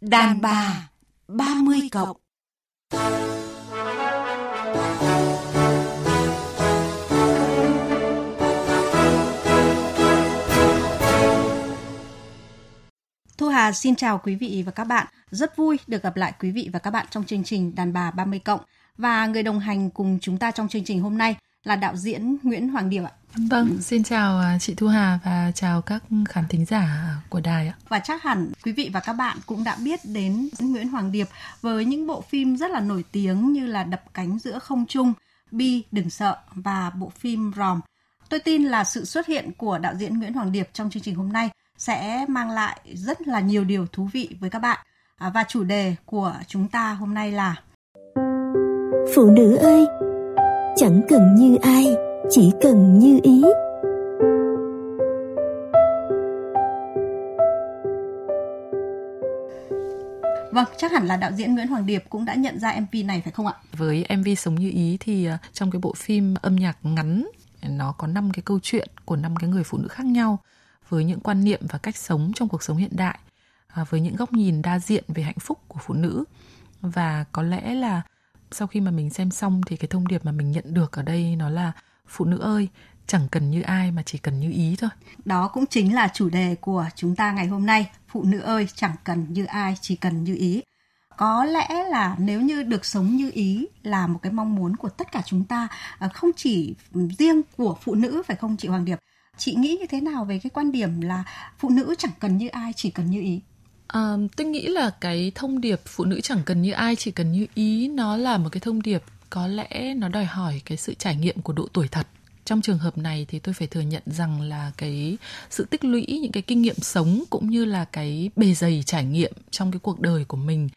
Đàn bà 30 cộng Thu Hà xin chào quý vị và các bạn. Rất vui được gặp lại quý vị và các bạn trong chương trình Đàn bà 30 cộng. Và người đồng hành cùng chúng ta trong chương trình hôm nay là đạo diễn Nguyễn Hoàng Điệp ạ. Vâng, xin chào à, chị Thu Hà và chào các khán thính giả của đài ạ. Và chắc hẳn quý vị và các bạn cũng đã biết đến Nguyễn Hoàng Điệp với những bộ phim rất là nổi tiếng như là Đập cánh giữa không trung, Bi đừng sợ và bộ phim Ròm. Tôi tin là sự xuất hiện của đạo diễn Nguyễn Hoàng Điệp trong chương trình hôm nay sẽ mang lại rất là nhiều điều thú vị với các bạn. À, và chủ đề của chúng ta hôm nay là Phụ nữ ơi, chẳng cần như ai, chỉ cần như ý. Vâng, chắc hẳn là đạo diễn Nguyễn Hoàng Điệp cũng đã nhận ra MV này phải không ạ? Với MV Sống như ý thì à, trong cái bộ phim âm nhạc ngắn nó có 5 cái câu chuyện của năm cái người phụ nữ khác nhau với những quan niệm và cách sống trong cuộc sống hiện đại à, với những góc nhìn đa diện về hạnh phúc của phụ nữ và có lẽ là sau khi mà mình xem xong thì cái thông điệp mà mình nhận được ở đây nó là phụ nữ ơi chẳng cần như ai mà chỉ cần như ý thôi. Đó cũng chính là chủ đề của chúng ta ngày hôm nay. Phụ nữ ơi chẳng cần như ai chỉ cần như ý. Có lẽ là nếu như được sống như ý là một cái mong muốn của tất cả chúng ta à, không chỉ riêng của phụ nữ phải không chị Hoàng Điệp? Chị nghĩ như thế nào về cái quan điểm là phụ nữ chẳng cần như ai chỉ cần như ý? À, tôi nghĩ là cái thông điệp phụ nữ chẳng cần như ai chỉ cần như ý nó là một cái thông điệp có lẽ nó đòi hỏi cái sự trải nghiệm của độ tuổi thật. Trong trường hợp này thì tôi phải thừa nhận rằng là cái sự tích lũy, những cái kinh nghiệm sống cũng như là cái bề dày trải nghiệm trong cái cuộc đời của mình.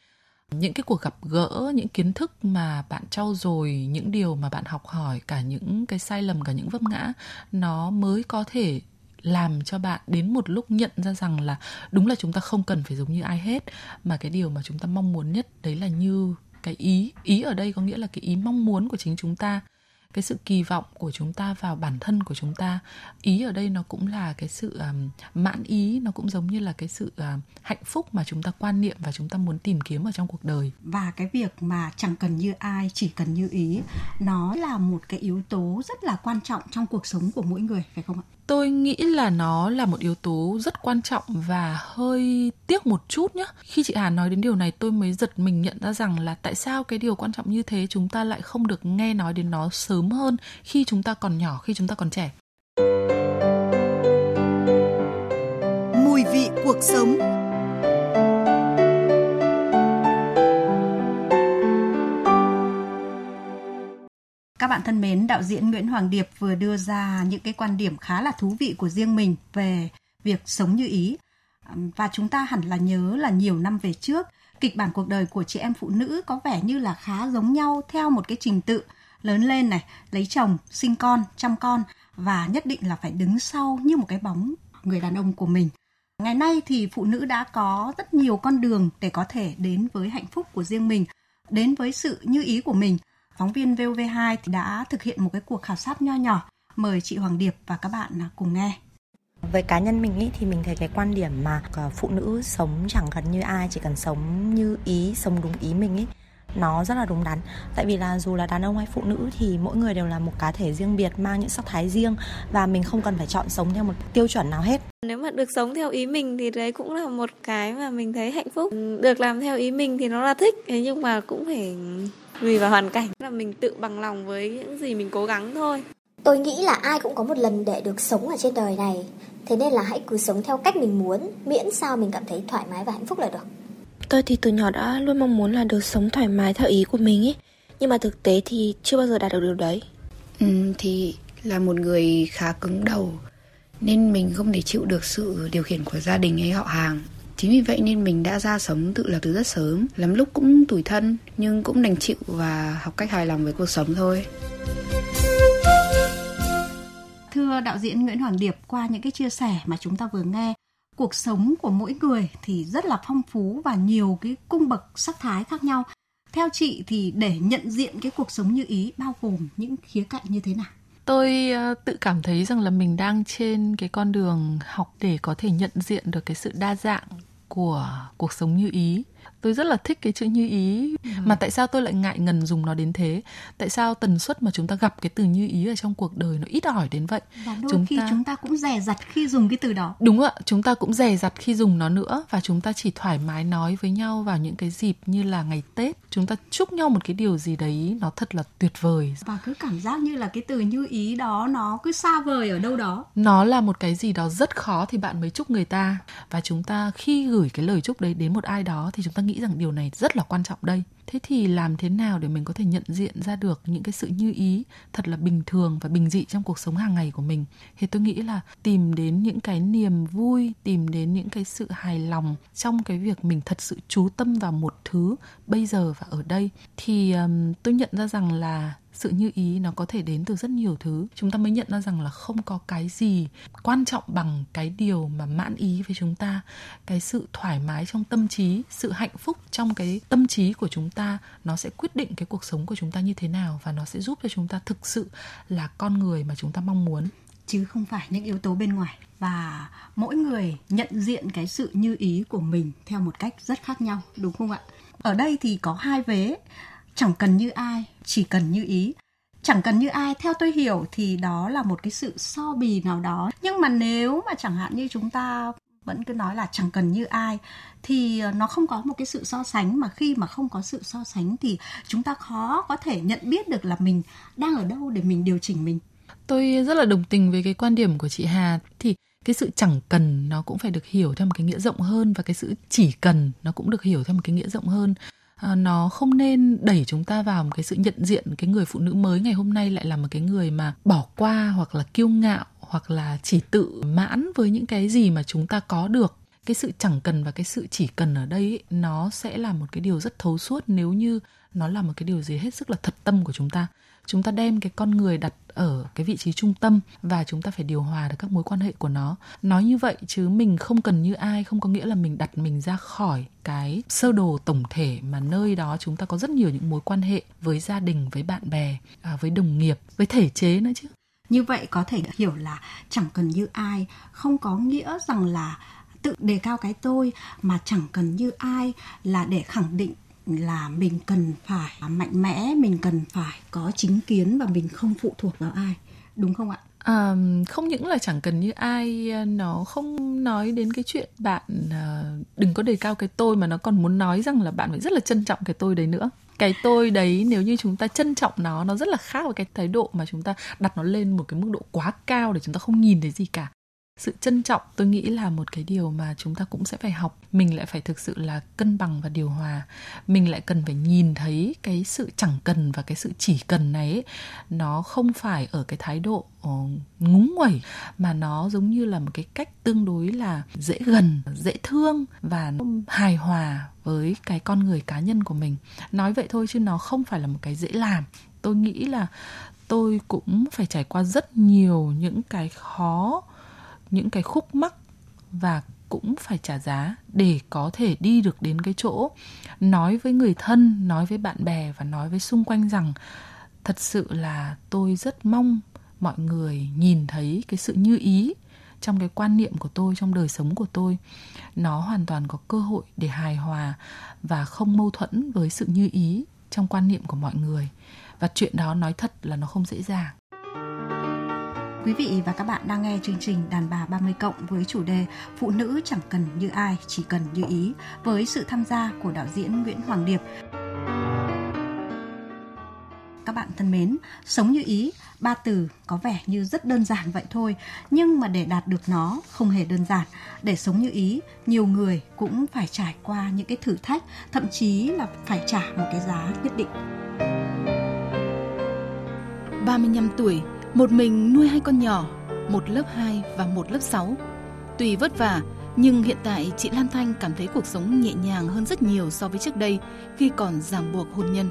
Những cái cuộc gặp gỡ, những kiến thức mà bạn trau dồi, những điều mà bạn học hỏi, cả những cái sai lầm, cả những vấp ngã, nó mới có thể làm cho bạn đến một lúc nhận ra rằng là đúng là chúng ta không cần phải giống như ai hết, mà cái điều mà chúng ta mong muốn nhất đấy là như cái ý ý ở đây có nghĩa là cái ý mong muốn của chính chúng ta cái sự kỳ vọng của chúng ta vào bản thân của chúng ta. Ý ở đây nó cũng là cái sự um, mãn ý nó cũng giống như là cái sự uh, hạnh phúc mà chúng ta quan niệm và chúng ta muốn tìm kiếm ở trong cuộc đời. Và cái việc mà chẳng cần như ai chỉ cần như ý nó là một cái yếu tố rất là quan trọng trong cuộc sống của mỗi người phải không ạ? Tôi nghĩ là nó là một yếu tố rất quan trọng và hơi tiếc một chút nhé khi chị hà nói đến điều này, tôi mới giật mình nhận ra rằng là tại sao cái điều quan trọng như thế chúng ta lại không được nghe nói đến nó sớm hơn khi chúng ta còn nhỏ, khi chúng ta còn trẻ. Mùi vị cuộc sống. Các bạn thân mến, đạo diễn Nguyễn Hoàng Điệp vừa đưa ra những cái quan điểm khá là thú vị của riêng mình về việc sống như ý. Và chúng ta hẳn là nhớ là nhiều năm về trước, kịch bản cuộc đời của chị em phụ nữ có vẻ như là khá giống nhau theo một cái trình tự lớn lên này, lấy chồng, sinh con, chăm con và nhất định là phải đứng sau như một cái bóng người đàn ông của mình. Ngày nay thì phụ nữ đã có rất nhiều con đường để có thể đến với hạnh phúc của riêng mình, đến với sự như ý của mình – phóng viên VOV2 thì đã thực hiện một cái cuộc khảo sát nho nhỏ. Mời chị Hoàng Điệp và các bạn cùng nghe. Với cá nhân mình ý, thì mình thấy cái quan điểm mà phụ nữ sống chẳng cần như ai, chỉ cần sống như ý, sống đúng ý mình ý nó rất là đúng đắn tại vì là dù là đàn ông hay phụ nữ thì mỗi người đều là một cá thể riêng biệt mang những sắc thái riêng và mình không cần phải chọn sống theo một tiêu chuẩn nào hết nếu mà được sống theo ý mình thì đấy cũng là một cái mà mình thấy hạnh phúc được làm theo ý mình thì nó là thích thế nhưng mà cũng phải tùy vào hoàn cảnh. Là mình tự bằng lòng với những gì mình cố gắng thôi. Tôi nghĩ là ai cũng có một lần để được sống ở trên đời này. Thế nên là hãy cứ sống theo cách mình muốn miễn sao mình cảm thấy thoải mái và hạnh phúc là được. Tôi thì từ nhỏ đã luôn mong muốn là được sống thoải mái theo ý của mình ấy nhưng mà thực tế thì chưa bao giờ đạt được điều đấy. Ừ, thì là một người khá cứng đầu nên mình không thể chịu được sự điều khiển của gia đình hay họ hàng Chính vì vậy nên mình đã ra sống tự lập từ rất sớm Lắm lúc cũng tủi thân Nhưng cũng đành chịu và học cách hài lòng với cuộc sống thôi Thưa đạo diễn Nguyễn Hoàng Điệp Qua những cái chia sẻ mà chúng ta vừa nghe Cuộc sống của mỗi người thì rất là phong phú Và nhiều cái cung bậc sắc thái khác nhau Theo chị thì để nhận diện cái cuộc sống như ý Bao gồm những khía cạnh như thế nào? tôi uh, tự cảm thấy rằng là mình đang trên cái con đường học để có thể nhận diện được cái sự đa dạng của cuộc sống như ý tôi rất là thích cái chữ như ý. Ừ. mà tại sao tôi lại ngại ngần dùng nó đến thế? Tại sao tần suất mà chúng ta gặp cái từ như ý ở trong cuộc đời nó ít ỏi đến vậy? Và đôi chúng khi ta... chúng ta cũng dè dặt khi dùng cái từ đó. Đúng ạ chúng ta cũng dè dặt khi dùng nó nữa và chúng ta chỉ thoải mái nói với nhau vào những cái dịp như là ngày tết. Chúng ta chúc nhau một cái điều gì đấy nó thật là tuyệt vời. Và cứ cảm giác như là cái từ như ý đó nó cứ xa vời ở đâu đó. Nó là một cái gì đó rất khó thì bạn mới chúc người ta. Và chúng ta khi gửi cái lời chúc đấy đến một ai đó thì chúng ta nghĩ nghĩ rằng điều này rất là quan trọng đây. Thế thì làm thế nào để mình có thể nhận diện ra được những cái sự như ý thật là bình thường và bình dị trong cuộc sống hàng ngày của mình? Thì tôi nghĩ là tìm đến những cái niềm vui tìm đến những cái sự hài lòng trong cái việc mình thật sự chú tâm vào một thứ bây giờ và ở đây. Thì um, tôi nhận ra rằng là sự như ý nó có thể đến từ rất nhiều thứ. Chúng ta mới nhận ra rằng là không có cái gì quan trọng bằng cái điều mà mãn ý với chúng ta. Cái sự thoải mái trong tâm trí, sự hạnh phúc trong cái tâm trí của chúng ta, nó sẽ quyết định cái cuộc sống của chúng ta như thế nào và nó sẽ giúp cho chúng ta thực sự là con người mà chúng ta mong muốn. Chứ không phải những yếu tố bên ngoài. Và mỗi người nhận diện cái sự như ý của mình theo một cách rất khác nhau, đúng không ạ? Ở đây thì có hai vế chẳng cần như ai, chỉ cần như ý. Chẳng cần như ai, theo tôi hiểu thì đó là một cái sự so bì nào đó. Nhưng mà nếu mà chẳng hạn như chúng ta vẫn cứ nói là chẳng cần như ai, thì ờ, nó không có một cái sự so sánh. Mà khi mà không có sự so sánh thì chúng ta khó có thể nhận biết được là mình đang ở đâu để mình điều chỉnh mình. Tôi rất là đồng tình với cái quan điểm của chị Hà. Thì cái sự chẳng cần nó cũng phải được hiểu theo một cái nghĩa rộng hơn và cái sự chỉ cần nó cũng được hiểu theo một cái nghĩa rộng hơn. À, nó không nên đẩy chúng ta vào một cái sự nhận diện cái người phụ nữ mới ngày hôm nay lại là một cái người mà bỏ qua hoặc là kiêu ngạo hoặc là chỉ tự mãn với những cái gì mà chúng ta có được. Cái sự chẳng cần và cái sự chỉ cần ở đây ấy, nó sẽ là một cái điều rất thấu suốt nếu như nó là một cái điều gì hết sức là thật tâm của chúng ta chúng ta đem cái con người đặt ở cái vị trí trung tâm và chúng ta phải điều hòa được các mối quan hệ của nó. Nói như vậy chứ mình không cần như ai, không có nghĩa là mình đặt mình ra khỏi cái sơ đồ tổng thể mà nơi đó chúng ta có rất nhiều những mối quan hệ với gia đình, với bạn bè à, với đồng nghiệp, với thể chế nữa chứ. Như vậy có thể hiểu là chẳng cần như ai, không có nghĩa rằng là tự đề cao cái tôi, mà chẳng cần như ai là để khẳng định là mình cần phải mạnh mẽ mình cần phải có chính kiến và mình không phụ thuộc vào ai. Đúng không ạ? À, không những là chẳng cần như ai ờ, nó không nói đến cái chuyện bạn ờ, đừng có đề cao cái tôi mà nó còn muốn nói rằng là bạn phải rất là trân trọng cái tôi đấy nữa. Cái tôi đấy nếu như chúng ta trân trọng nó nó rất là khác với cái thái độ mà chúng ta đặt nó lên một cái mức độ quá cao để chúng ta không nhìn thấy gì cả sự trân trọng tôi nghĩ là một cái điều mà chúng ta cũng sẽ phải học. Mình lại phải thực sự là cân bằng và điều hòa. Mình lại cần phải nhìn thấy cái sự chẳng cần và cái sự chỉ cần này ấy, nó không phải ở cái thái độ ờ, ngúng nguẩy mà nó giống như là một cái cách tương đối là dễ gần dễ thương và nó hài hòa với cái con người cá nhân của mình. Nói vậy thôi chứ nó không phải là một cái dễ làm. Tôi nghĩ là tôi cũng phải trải qua rất nhiều những cái khó những cái khúc mắc và cũng phải trả giá để có thể đi được đến cái chỗ nói với người thân, nói với bạn bè và nói với xung quanh rằng, thật sự là tôi rất mong mọi người nhìn thấy cái sự như ý trong cái quan niệm của tôi, trong đời sống của tôi. Nó hoàn toàn có cơ hội để hài hòa và không mâu thuẫn với sự như ý trong quan niệm của mọi người. Và chuyện đó nói thật là nó không dễ dàng. Quý vị và các bạn đang nghe chương trình Đàn bà 30 cộng với chủ đề Phụ nữ chẳng cần như ai, chỉ cần như ý với sự tham gia của đạo diễn Nguyễn Hoàng Điệp. Các bạn thân mến, sống như ý, ba từ có vẻ như rất đơn giản vậy thôi, nhưng mà để đạt được nó không hề đơn giản. Để sống như ý, nhiều người cũng phải trải qua những cái thử thách, thậm chí là phải trả một cái giá nhất định. 35 tuổi, một mình nuôi hai con nhỏ, một lớp 2 và một lớp 6. Tuy vất vả, nhưng hiện tại chị Lan Thanh cảm thấy cuộc sống nhẹ nhàng hơn rất nhiều so với trước đây khi còn ràng buộc hôn nhân.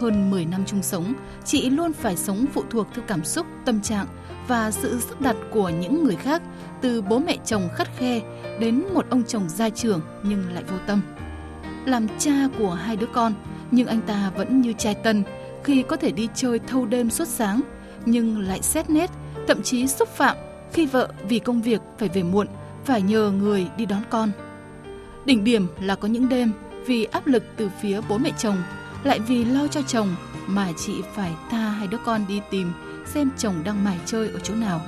Hơn 10 năm chung sống, chị luôn phải sống phụ thuộc theo cảm xúc, tâm trạng và sự sắp đặt của những người khác, từ bố mẹ chồng khắt khe đến một ông chồng gia trưởng nhưng lại vô tâm. Làm cha của hai đứa con, nhưng anh ta vẫn như trai tân khi có thể đi chơi thâu đêm suốt sáng – nhưng lại xét nét, thậm chí xúc phạm khi vợ vì công việc phải về muộn, phải nhờ người đi đón con. Đỉnh điểm là có những đêm vì áp lực từ phía bố mẹ chồng, lại vì lo cho chồng mà chị phải tha hai đứa con đi tìm xem chồng đang mải chơi ở chỗ nào.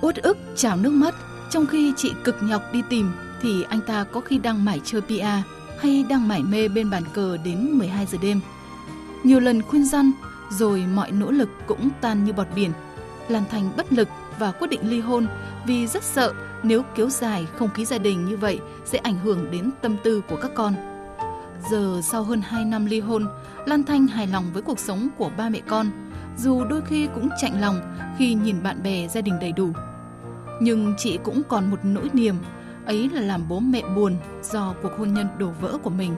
Uất ức trào nước mắt, trong khi chị cực nhọc đi tìm thì anh ta có khi đang mải chơi PA hay đang mải mê bên bàn cờ đến 12 giờ đêm. Nhiều lần khuyên răn, rồi mọi nỗ lực cũng tan như bọt biển. Lan Thành bất lực và quyết định ly hôn vì rất sợ nếu kéo dài không khí gia đình như vậy sẽ ảnh hưởng đến tâm tư của các con. Giờ sau hơn 2 năm ly hôn, Lan Thanh hài lòng với cuộc sống của ba mẹ con, dù đôi khi cũng chạnh lòng khi nhìn bạn bè gia đình đầy đủ. Nhưng chị cũng còn một nỗi niềm, ấy là làm bố mẹ buồn do cuộc hôn nhân đổ vỡ của mình.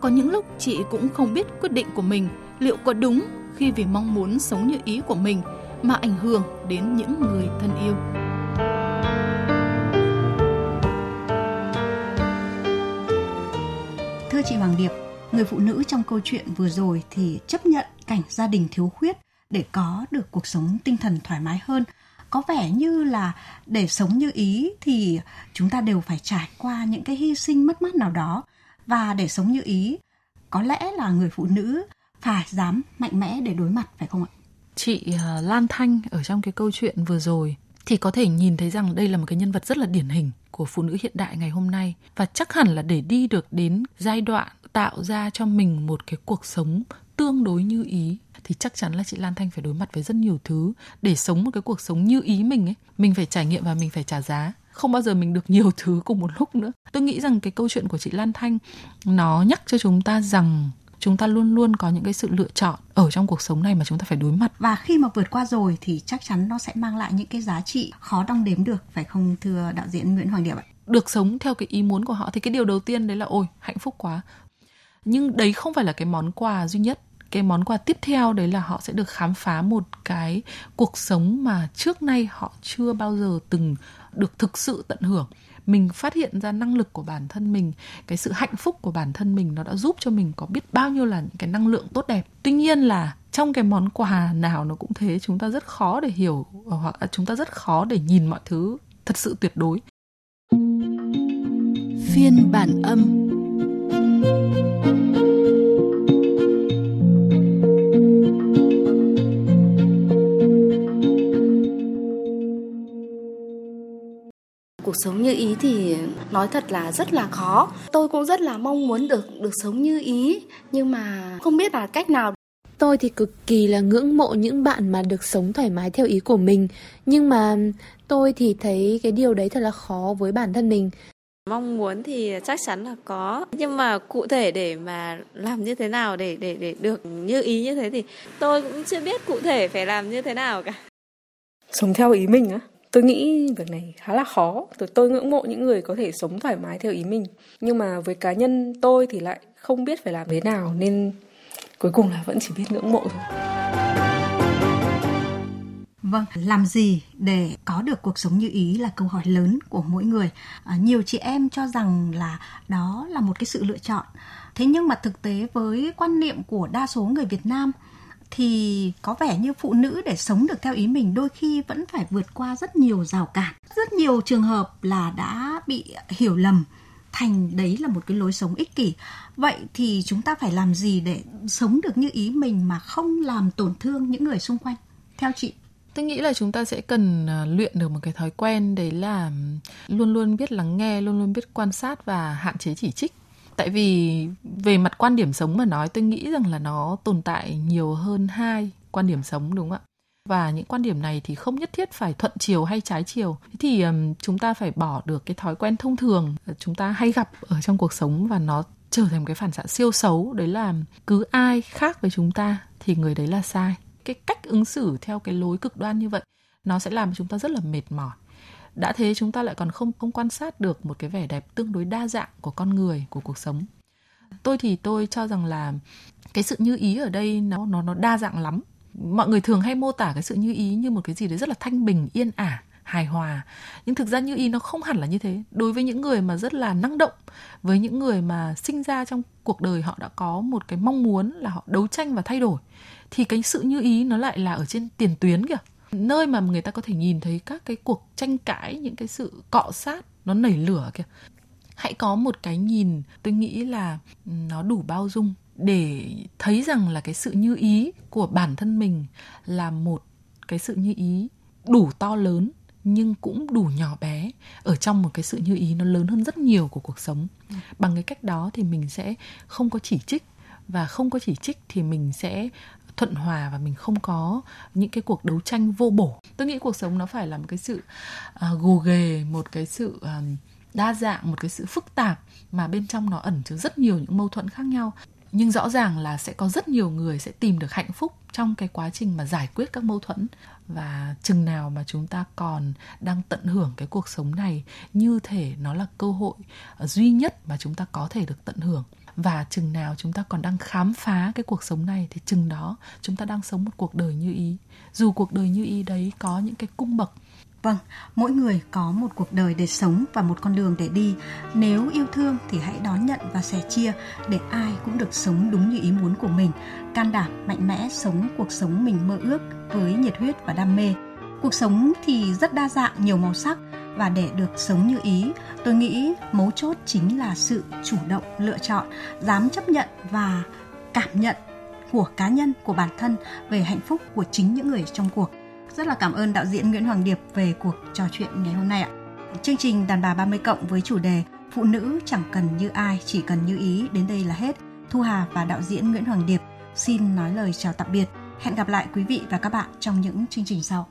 Có những lúc chị cũng không biết quyết định của mình liệu có đúng khi vì mong muốn sống như ý của mình mà ảnh hưởng đến những người thân yêu. Thưa chị Hoàng Điệp, người phụ nữ trong câu chuyện vừa rồi thì chấp nhận cảnh gia đình thiếu khuyết để có được cuộc sống tinh thần thoải mái hơn. Có vẻ như là để sống như ý thì chúng ta đều phải trải qua những cái hy sinh mất mát nào đó và để sống như ý có lẽ là người phụ nữ phải dám mạnh mẽ để đối mặt, phải không ạ? Chị à, Lan Thanh ở trong cái câu chuyện vừa rồi thì có thể nhìn thấy rằng đây là một cái nhân vật rất là điển hình của phụ nữ hiện đại ngày hôm nay và chắc hẳn là để đi được đến giai đoạn tạo ra cho mình một cái cuộc sống tương đối như ý thì chắc chắn là chị Lan Thanh phải đối mặt với rất nhiều thứ. Để sống một cái cuộc sống như ý mình ấy, mình phải trải nghiệm và mình phải trả giá. Không bao giờ mình được nhiều thứ cùng một lúc nữa. Tôi nghĩ rằng cái câu chuyện của chị Lan Thanh nó nhắc cho chúng ta rằng chúng ta luôn luôn có những cái sự lựa chọn ở trong cuộc sống này mà chúng ta phải đối mặt. Và khi mà vượt qua rồi thì chắc chắn nó sẽ mang lại những cái giá trị khó đong đếm được phải không thưa đạo diễn Nguyễn Hoàng Điệp ạ? Được sống theo cái ý muốn của họ thì cái điều đầu tiên đấy là ôi hạnh phúc quá. Nhưng đấy không phải là cái món quà duy nhất. Cái món quà tiếp theo đấy là họ sẽ được khám phá một cái cuộc sống mà trước nay họ chưa bao giờ từng được thực sự tận hưởng mình phát hiện ra năng lực của bản thân mình, cái sự hạnh phúc của bản thân mình nó đã giúp cho mình có biết bao nhiêu là những cái năng lượng tốt đẹp. Tuy nhiên là trong cái món quà nào nó cũng thế, chúng ta rất khó để hiểu ờ, hoặc chúng ta rất khó để nhìn mọi thứ thật sự tuyệt đối. Phiên bản âm. Cuộc sống như ý thì nói thật là rất là khó. Tôi cũng rất là mong muốn được được sống như ý nhưng mà không biết là cách nào. Tôi thì cực kỳ là ngưỡng mộ những bạn mà được sống thoải mái theo ý của mình nhưng mà tôi thì thấy cái điều đấy thật là khó với bản thân mình. Mong muốn thì chắc chắn là có nhưng mà cụ thể để mà làm như thế nào để để để được như ý như thế thì tôi cũng chưa biết cụ thể phải làm như thế nào cả. Sống theo ý mình á tôi nghĩ việc này khá là khó tôi, tôi ngưỡng mộ những người có thể sống thoải mái theo ý mình nhưng mà với cá nhân tôi thì lại không biết phải làm thế nào nên cuối cùng là vẫn chỉ biết ngưỡng mộ thôi Vâng, làm gì để có được cuộc sống như ý là câu hỏi lớn của mỗi người. À, nhiều chị em cho rằng là đó là một cái sự lựa chọn. Thế nhưng mà thực tế với quan niệm của đa số người Việt Nam thì có vẻ như phụ nữ để sống được theo ý mình đôi khi vẫn phải vượt qua rất nhiều rào cản. Rất nhiều trường hợp là đã bị hiểu lầm, thành đấy là một cái lối sống ích kỷ. Vậy thì chúng ta phải làm gì để sống được như ý mình mà không làm tổn thương những người xung quanh? Theo chị. Tôi nghĩ là chúng ta sẽ cần à, luyện được một cái thói quen, đấy là luôn luôn biết lắng nghe, luôn luôn biết quan sát và hạn chế chỉ trích tại vì về mặt quan điểm sống mà nói tôi nghĩ rằng là nó tồn tại nhiều hơn hai quan điểm sống đúng không ạ? Và những quan điểm này thì không nhất thiết phải thuận chiều hay trái chiều. Thì um, chúng ta phải bỏ được cái thói quen thông thường ờ, chúng ta hay gặp ở trong cuộc sống và nó trở thành một cái phản xạ siêu xấu. Đấy là cứ ai khác với chúng ta thì người đấy là sai. Cái cách ứng xử theo cái lối cực đoan như vậy nó sẽ làm chúng ta rất là mệt mỏi đã thế chúng ta lại còn không không quan sát được một cái vẻ đẹp tương đối đa dạng của con người, của cuộc sống. Tôi thì tôi cho rằng là cái sự như ý ở đây nó nó nó đa dạng lắm. Mọi người thường hay mô tả cái sự như ý như một cái gì đấy rất là thanh bình, yên ả, hài hòa. Nhưng thực ra như ý nó không hẳn là như thế. Đối với những người mà rất là năng động, với những người mà sinh ra trong cuộc đời họ đã có một cái mong muốn là họ đấu tranh và thay đổi, thì cái sự như ý nó lại là ở trên tiền tuyến kìa nơi mà người ta có thể nhìn thấy các cái cuộc tranh cãi những cái sự cọ sát nó nảy lửa kìa. Hãy có một cái nhìn tôi nghĩ là nó đủ bao dung để thấy rằng là cái sự như ý của bản thân mình là một cái sự như ý đủ to lớn nhưng cũng đủ nhỏ bé. Ở trong một cái sự như ý nó lớn hơn rất nhiều của cuộc sống. Ừ. bằng cái cách đó thì mình sẽ không có chỉ trích và không có chỉ trích thì mình sẽ thuận hòa và mình không có những cái cuộc đấu tranh vô bổ. Tôi nghĩ cuộc sống nó phải là một cái sự uh, gồ ghề một cái sự uh, đa dạng một cái sự phức tạp mà bên trong nó ẩn chứa rất nhiều những mâu thuẫn khác nhau. Nhưng rõ ràng là sẽ có rất nhiều người sẽ tìm được hạnh phúc trong cái quá trình mà giải quyết các mâu thuẫn. Và chừng nào mà chúng ta còn đang tận hưởng cái cuộc sống này như thể nó là cơ hội à, duy nhất mà chúng ta có thể được tận hưởng và chừng nào chúng ta còn đang khám phá cái cuộc sống này thì chừng đó chúng ta đang sống một cuộc đời như ý dù cuộc đời như ý đấy có những cái cung bậc Vâng, mỗi người có một cuộc đời để sống và một con đường để đi. Nếu yêu thương thì hãy đón nhận và sẻ chia để ai cũng được sống đúng như ý muốn của mình, can đảm, mạnh mẽ sống cuộc sống mình mơ ước với nhiệt huyết và đam mê. Cuộc sống thì rất đa dạng, nhiều màu sắc và để được sống như ý, tôi nghĩ mấu chốt chính là sự chủ động lựa chọn, dám chấp nhận và cảm nhận của cá nhân, của bản thân về hạnh phúc của chính những người trong cuộc rất là cảm ơn đạo diễn Nguyễn Hoàng Điệp về cuộc trò chuyện ngày hôm nay ạ. Chương trình Đàn bà 30 cộng với chủ đề Phụ nữ chẳng cần như ai, chỉ cần như ý đến đây là hết. Thu Hà và đạo diễn Nguyễn Hoàng Điệp xin nói lời chào tạm biệt. Hẹn gặp lại quý vị và các bạn trong những chương trình sau.